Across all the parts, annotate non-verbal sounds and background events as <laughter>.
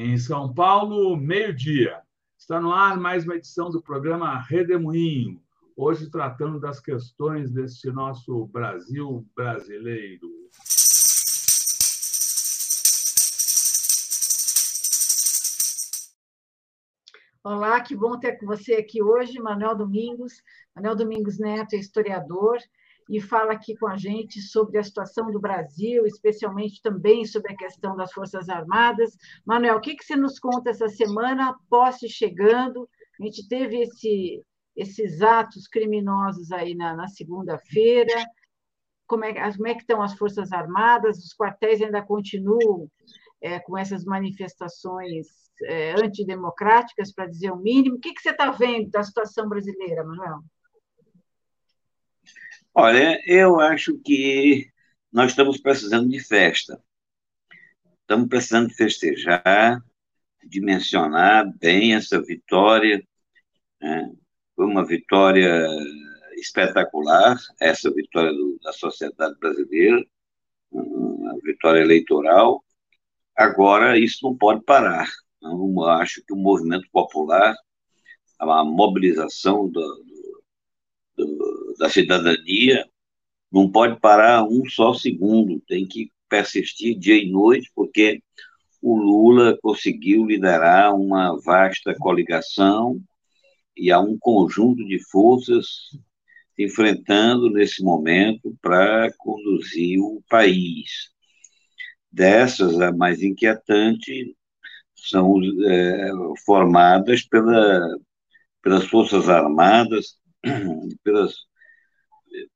Em São Paulo, meio-dia. Está no ar mais uma edição do programa Redemoinho, hoje tratando das questões desse nosso Brasil brasileiro. Olá, que bom ter com você aqui hoje, Manuel Domingos. Manuel Domingos Neto é historiador e fala aqui com a gente sobre a situação do Brasil, especialmente também sobre a questão das Forças Armadas. Manuel, o que, que você nos conta essa semana, posse chegando? A gente teve esse, esses atos criminosos aí na, na segunda-feira. Como é, como é que estão as Forças Armadas? Os quartéis ainda continuam é, com essas manifestações é, antidemocráticas, para dizer o mínimo. O que, que você está vendo da situação brasileira, Manuel? Olha, eu acho que nós estamos precisando de festa. Estamos precisando de festejar, dimensionar bem essa vitória. Né? Foi uma vitória espetacular, essa vitória do, da sociedade brasileira, uma vitória eleitoral. Agora, isso não pode parar. Eu acho que o movimento popular, a mobilização do, do, da cidadania, não pode parar um só segundo, tem que persistir dia e noite, porque o Lula conseguiu liderar uma vasta coligação e há um conjunto de forças enfrentando nesse momento para conduzir o país. Dessas, a mais inquietante são é, formadas pela, pelas Forças Armadas, <clears throat> pelas,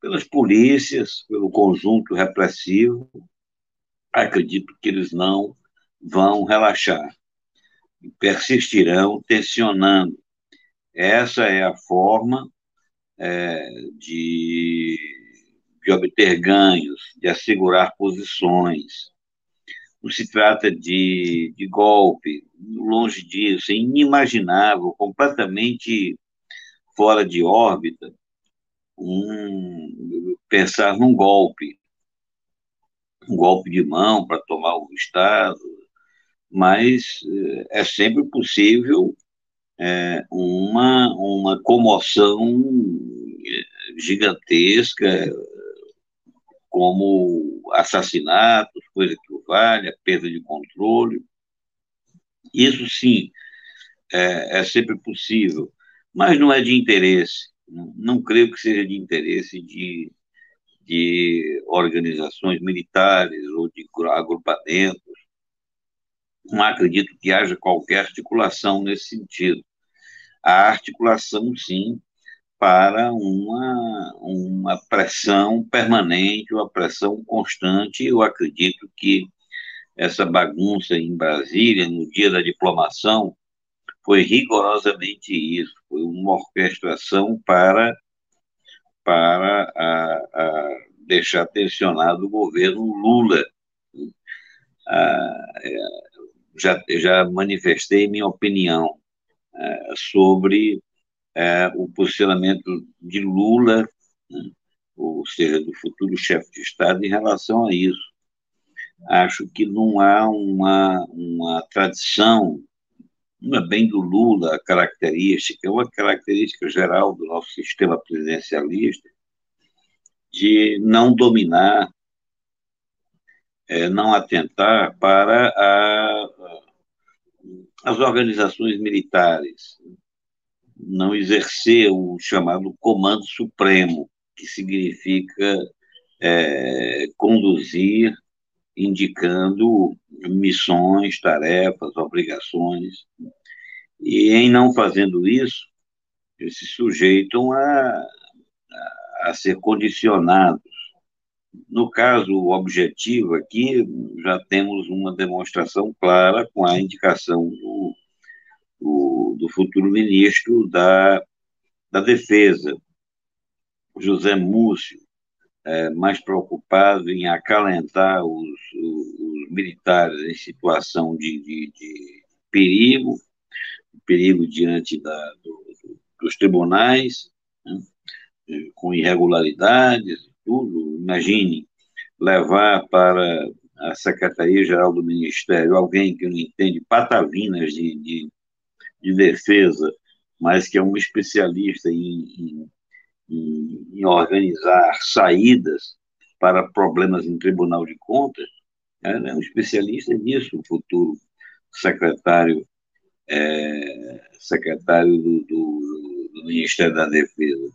pelas polícias, pelo conjunto repressivo. Acredito que eles não vão relaxar, persistirão tensionando. Essa é a forma é, de, de obter ganhos, de assegurar posições, não se trata de, de golpe, longe disso, é inimaginável, completamente fora de órbita, um, pensar num golpe, um golpe de mão para tomar o Estado, mas eh, é sempre possível é, uma, uma comoção eh, gigantesca, como assassinatos, coisa que o vale, a perda de controle. Isso sim é, é sempre possível, mas não é de interesse. Não, não creio que seja de interesse de, de organizações militares ou de agrupamentos. Não acredito que haja qualquer articulação nesse sentido. A articulação, sim, para uma, uma pressão permanente, uma pressão constante. Eu acredito que essa bagunça em Brasília, no dia da diplomação, foi rigorosamente isso, foi uma orquestração para, para a, a deixar tensionado o governo Lula. Ah, é, já, já manifestei minha opinião ah, sobre é, o posicionamento de Lula, né, ou seja, do futuro chefe de Estado, em relação a isso. Acho que não há uma, uma tradição, não é bem do Lula a característica, é uma característica geral do nosso sistema presidencialista, de não dominar, é, não atentar para a, as organizações militares, não exercer o chamado comando supremo, que significa é, conduzir, indicando missões, tarefas, obrigações. E em não fazendo isso, eles se sujeitam a, a ser condicionados. No caso objetivo aqui, já temos uma demonstração clara com a indicação do do, do futuro ministro da, da Defesa, José Múcio, é, mais preocupado em acalentar os militares em situação de, de, de perigo, perigo diante da, do, dos tribunais, né, com irregularidades, tudo. Imagine levar para a Secretaria-Geral do Ministério alguém que não entende patavinas de, de, de defesa, mas que é um especialista em, em, em organizar saídas para problemas em Tribunal de Contas, ela é um especialista nisso, o futuro secretário é, secretário do, do, do, Ministério da Defesa.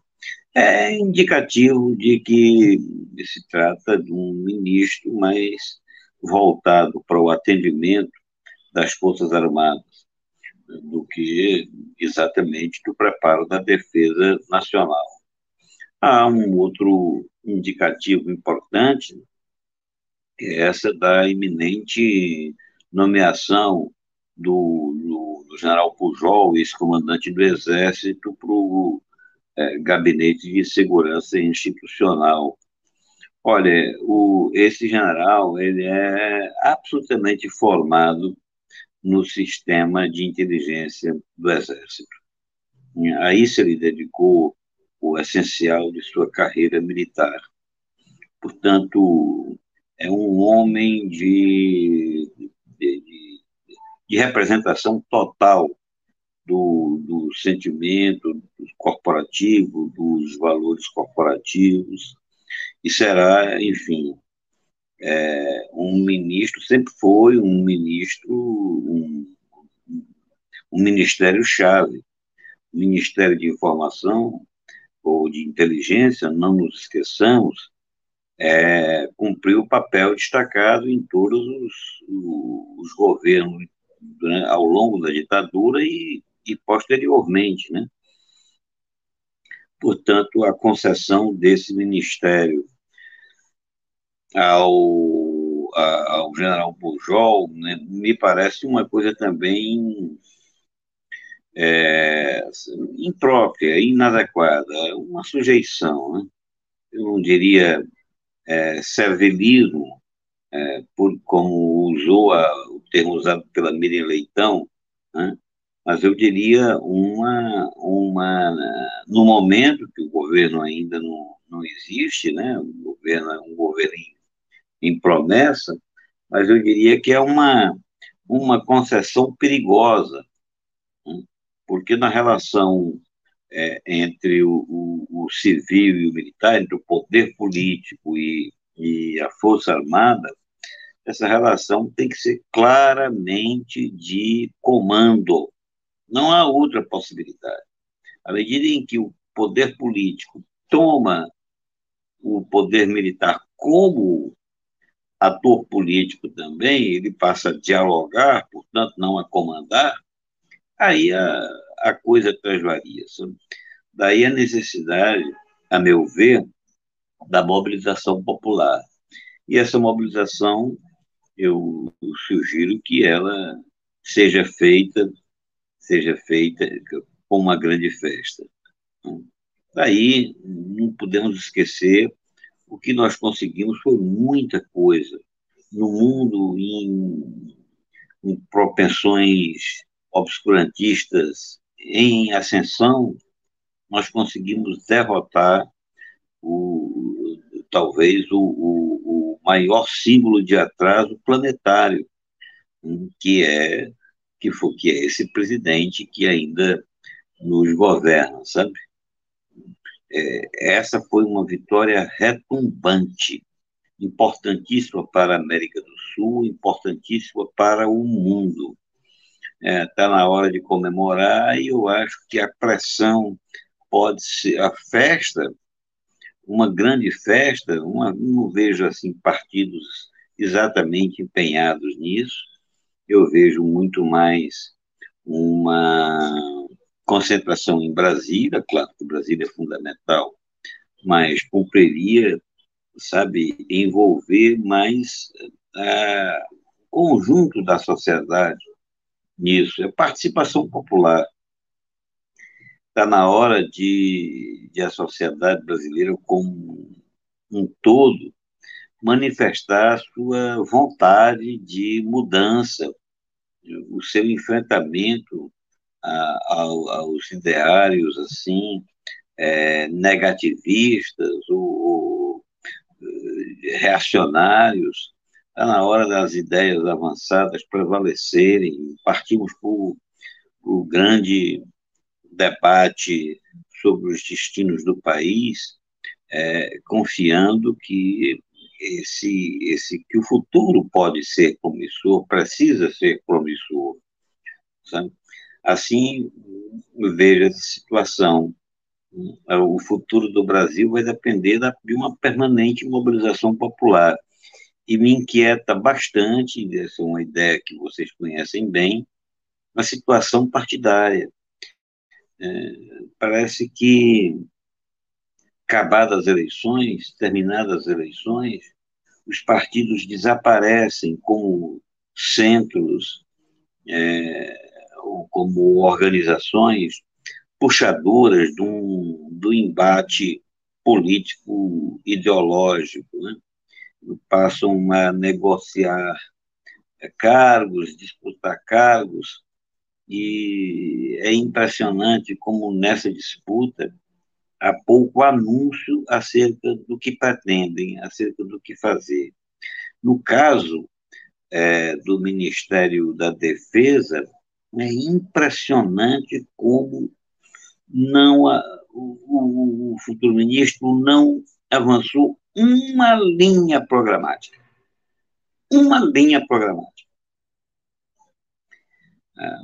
É indicativo de que se trata de um ministro mais voltado para o atendimento das Forças Armadas do que exatamente do preparo da defesa nacional. Há um outro indicativo importante, essa da iminente nomeação do, do, do general Pujol, ex-comandante do Exército, para o é, Gabinete de Segurança Institucional. Olha, o, esse general ele é absolutamente formado no sistema de inteligência do Exército. A isso ele dedicou o essencial de sua carreira militar. Portanto, é um homem de, de, de representação total do, do sentimento corporativo, dos valores corporativos, e será, enfim, é, um ministro, sempre foi um ministro, um, um ministério-chave. Ministério de Informação ou de Inteligência, não nos esqueçamos, é, cumpriu o papel destacado em todos os, os governos né, ao longo da ditadura e, e posteriormente, né? Portanto, a concessão desse ministério ao, ao general Pujol né, me parece uma coisa também é, imprópria, inadequada, uma sujeição, né? eu não diria é, servilismo, é, por, como usou a, o termo usado pela Miriam Leitão, né? mas eu diria uma, uma, no momento que o governo ainda não, não existe, né? o governo é um governo em, em promessa, mas eu diria que é uma, uma concessão perigosa, né? porque na relação é, entre o, o, o, civil e o militar, entre o poder político e, e a Força Armada, essa relação tem que ser claramente de comando. Não há outra possibilidade. À medida em que o poder político toma o poder militar como ator político também, ele passa a dialogar, portanto, não a comandar, aí a, a coisa transvaria. Daí a necessidade, a meu ver, da mobilização popular. E essa mobilização, eu, sugiro que ela seja feita, seja feita com uma grande festa. Daí, não podemos esquecer, o que nós conseguimos foi muita coisa. No mundo, em, em propensões obscurantistas em ascensão, nós conseguimos derrotar o, talvez o, o, o maior símbolo de atraso planetário, que é que foi que é esse presidente que ainda nos governa, sabe? É, essa foi uma vitória retumbante, importantíssima para a América do Sul, importantíssima para o mundo está é, tá na hora de comemorar e eu acho que a pressão pode ser a festa, uma grande festa, uma, não vejo assim partidos exatamente empenhados nisso, eu vejo muito mais uma concentração em Brasília, claro que Brasília é fundamental, mas cumpriria, sabe, envolver mais o conjunto da sociedade, nisso, é participação popular. Está na hora de, de a sociedade brasileira, como um todo, manifestar sua vontade de mudança, o seu enfrentamento a, aos ideários assim é, negativistas ou, ou, reacionários Está na hora das ideias avançadas prevalecerem, partimos para o grande debate sobre os destinos do país, é, confiando que esse, esse que o futuro pode ser promissor, precisa ser promissor. Sabe? Assim, veja essa situação. O futuro do Brasil vai depender da, de uma permanente mobilização popular. E me inquieta bastante, essa é uma ideia que vocês conhecem bem, a situação partidária. É, parece que acabadas as eleições, terminadas as eleições, os partidos desaparecem como centros, é, ou como organizações puxadoras do, do embate político ideológico, né? Passam a negociar cargos, disputar cargos, e é impressionante como nessa disputa há pouco anúncio acerca do que pretendem, acerca do que fazer. No caso é, do Ministério da Defesa, é impressionante como não o, o futuro ministro não avançou uma linha programática. Uma linha programática. Ah,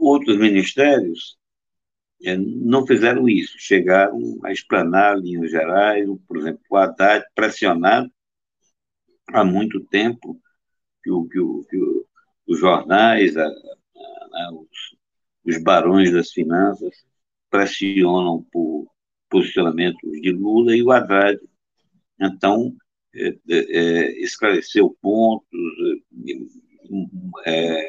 outros ministérios é, não fizeram isso, chegaram a explanar linhas gerais, por exemplo, o Haddad pressionado há muito tempo que, o, que, o, que os jornais, a, a, os, os barões das finanças pressionam por posicionamentos de Lula e o Haddad, então, é, é, é esclareceu pontos, é,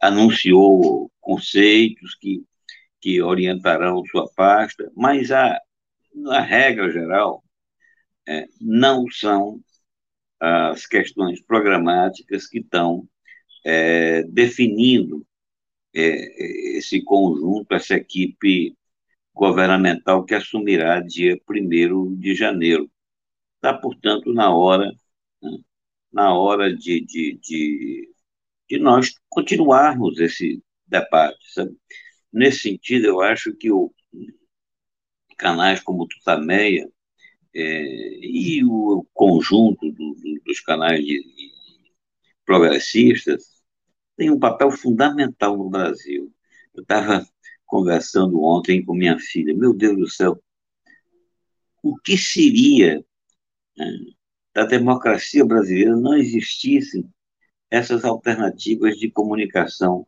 anunciou conceitos que que orientarão sua pasta, mas a, a regra geral é, não são as questões programáticas que estão é, definindo é, esse conjunto, essa equipe governamental que assumirá dia 1 de janeiro. Está, portanto, na hora, né, na hora de, de, de, de, nós continuarmos esse debate. Sabe? Nesse sentido, eu acho que o, canais como o Tutameia é, e o conjunto do, do, dos canais de, de progressistas têm um papel fundamental no Brasil. Eu estava conversando ontem com minha filha, meu Deus do céu, o que seria né, da democracia brasileira não existissem essas alternativas de comunicação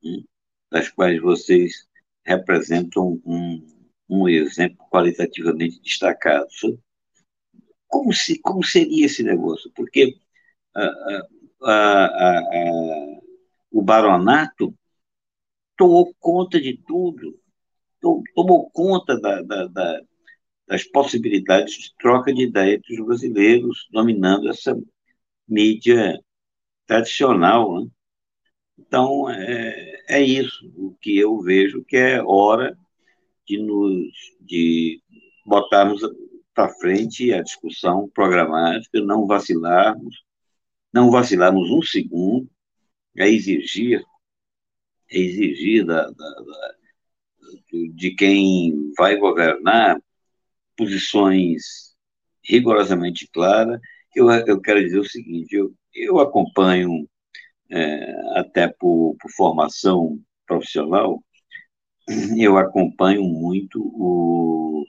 né, das quais vocês representam um, um exemplo qualitativamente destacado. Como, se, como seria esse negócio? Porque a, a, a, o baronato tomou conta de tudo, tomou conta da, da, da, das possibilidades de troca de ideias entre os brasileiros, dominando essa mídia tradicional. Né? Então, é, é isso o que eu vejo que é hora de nos de botarmos para frente a discussão programática, não vacilarmos, não vacilarmos um segundo, é exigir, exigir da, da, da, de quem vai governar posições rigorosamente claras. Eu, eu quero dizer o seguinte, eu, eu acompanho é, até por, por, formação profissional, eu acompanho muito o,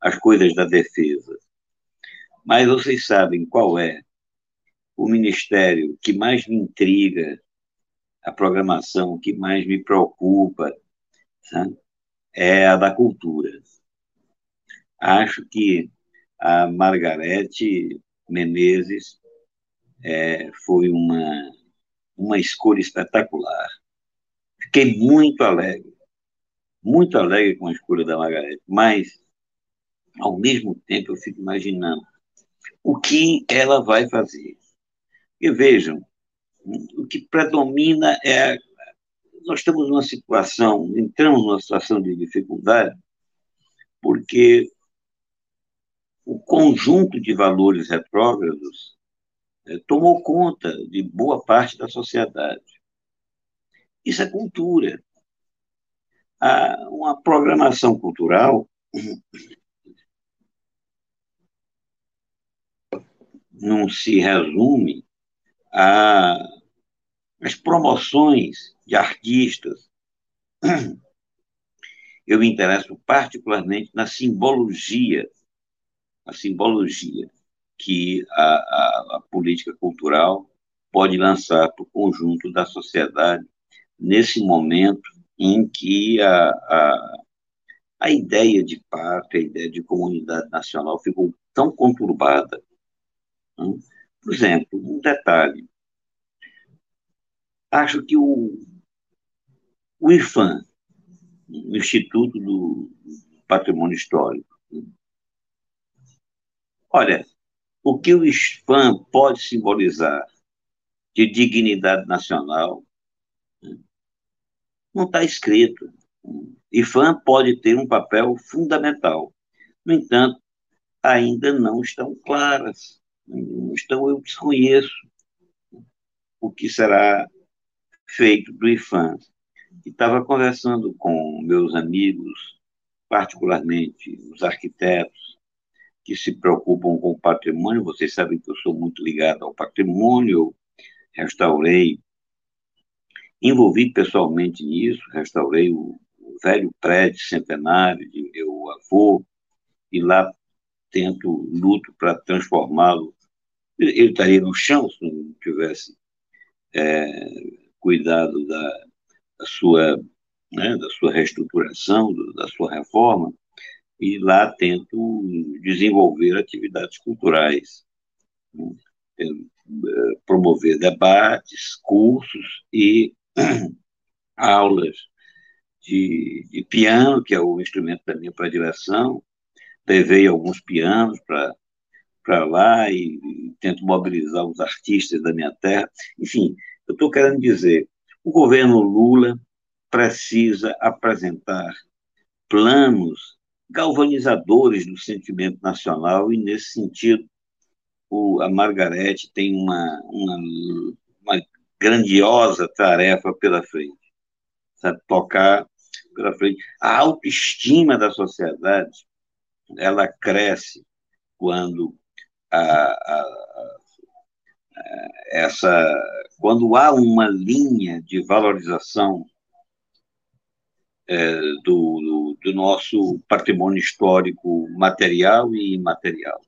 as coisas da defesa. Mas vocês sabem qual é o ministério que mais me intriga, a programação que mais me preocupa, sabe? é a da cultura. Acho que a Margarete Menezes é, foi uma uma escolha espetacular. Fiquei muito alegre, muito alegre com a escolha da Margarete, mas, ao mesmo tempo, eu fico imaginando o que ela vai fazer. E vejam, o que predomina é. Nós estamos numa situação, entramos numa situação de dificuldade, porque o conjunto de valores retrógrados é, tomou conta de boa parte da sociedade. Isso é cultura. Há uma programação cultural não se resume às promoções de artistas. <clears throat> Eu me interesso particularmente na simbologia, a simbologia que a, a, a política cultural pode lançar para o conjunto da sociedade nesse momento em que a, a, a ideia de pátria, a ideia de comunidade nacional ficou tão conturbada. Né? Por exemplo, um detalhe. Acho que o, o IFAM, o Instituto do Patrimônio Histórico, né? olha, o que o IFAM pode simbolizar de dignidade nacional né? não está escrito. IFAM pode ter um papel fundamental. No entanto, ainda não estão claras. Então, eu desconheço o que será feito do IFAM. Estava conversando com meus amigos, particularmente os arquitetos, que se preocupam com o patrimônio. Vocês sabem que eu sou muito ligado ao patrimônio, restaurei, envolvi pessoalmente nisso, restaurei o velho prédio centenário de meu avô, e lá tento, luto para transformá-lo. Ele estaria no chão se não tivesse é, cuidado da, da sua, né, da sua reestruturação, da sua reforma, e lá tento desenvolver atividades culturais, né, é, promover debates, cursos e <clears throat> aulas de, de, piano, que é o instrumento da minha predileção. Levei alguns pianos para lá e, e tento mobilizar os artistas da minha terra. Enfim, eu estou querendo dizer, o governo Lula precisa apresentar planos galvanizadores do sentimento nacional e, nesse sentido, o, a Margarete tem uma, uma, uma grandiosa tarefa pela frente, sabe? tocar pela frente. A autoestima da sociedade, ela cresce quando a, a, a, essa, quando há uma linha de valorização é, do, do, do nosso patrimônio histórico material e imaterial.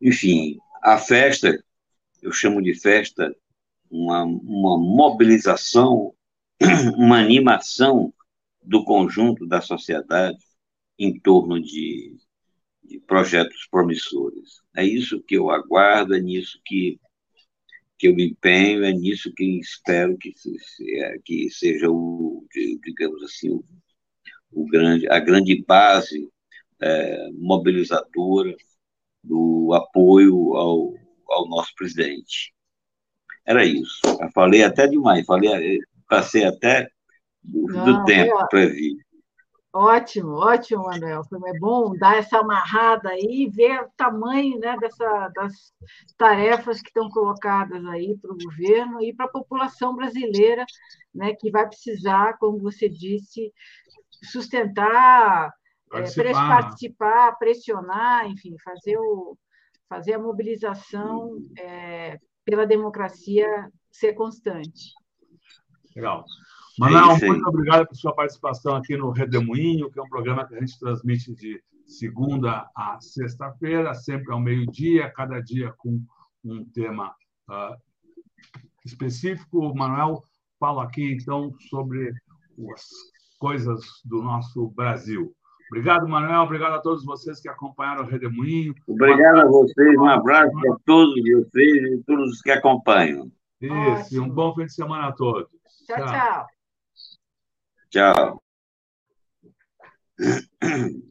Enfim, a festa, eu chamo de festa, uma, uma mobilização, <clears throat> uma animação do conjunto da sociedade em torno de, projetos promissores. É isso que eu aguardo, é nisso que, que eu me empenho, é nisso que espero que, é, que seja o, digamos assim, o, o grande, a grande base é, mobilizadora do apoio ao, ao nosso presidente. Era isso. Eu falei até demais, falei, passei até do, Não, do tempo previsto. Ótimo, ótimo, Manuel. Foi bom dar essa amarrada aí e ver o tamanho né, dessa, das tarefas que estão colocadas aí para o governo e para a população brasileira, né, que vai precisar, como você disse, sustentar participar. É, participar, pressionar, enfim, fazer, o, fazer a mobilização é, pela democracia ser constante. Legal. Manuel, muito obrigado por sua participação aqui no Redemoinho, que é um programa que a gente transmite de segunda a sexta-feira, sempre ao meio-dia, cada dia com um tema uh, específico. Manuel, fala aqui então sobre as coisas do nosso Brasil. Obrigado, Manuel. Obrigado a todos vocês que acompanharam o Redemoinho. Obrigado a vocês. Um abraço a todos vocês e todos os que acompanham. Isso. E um bom fim de semana a todos. Tchau, tchau. Tchau. Tchau. <clears throat>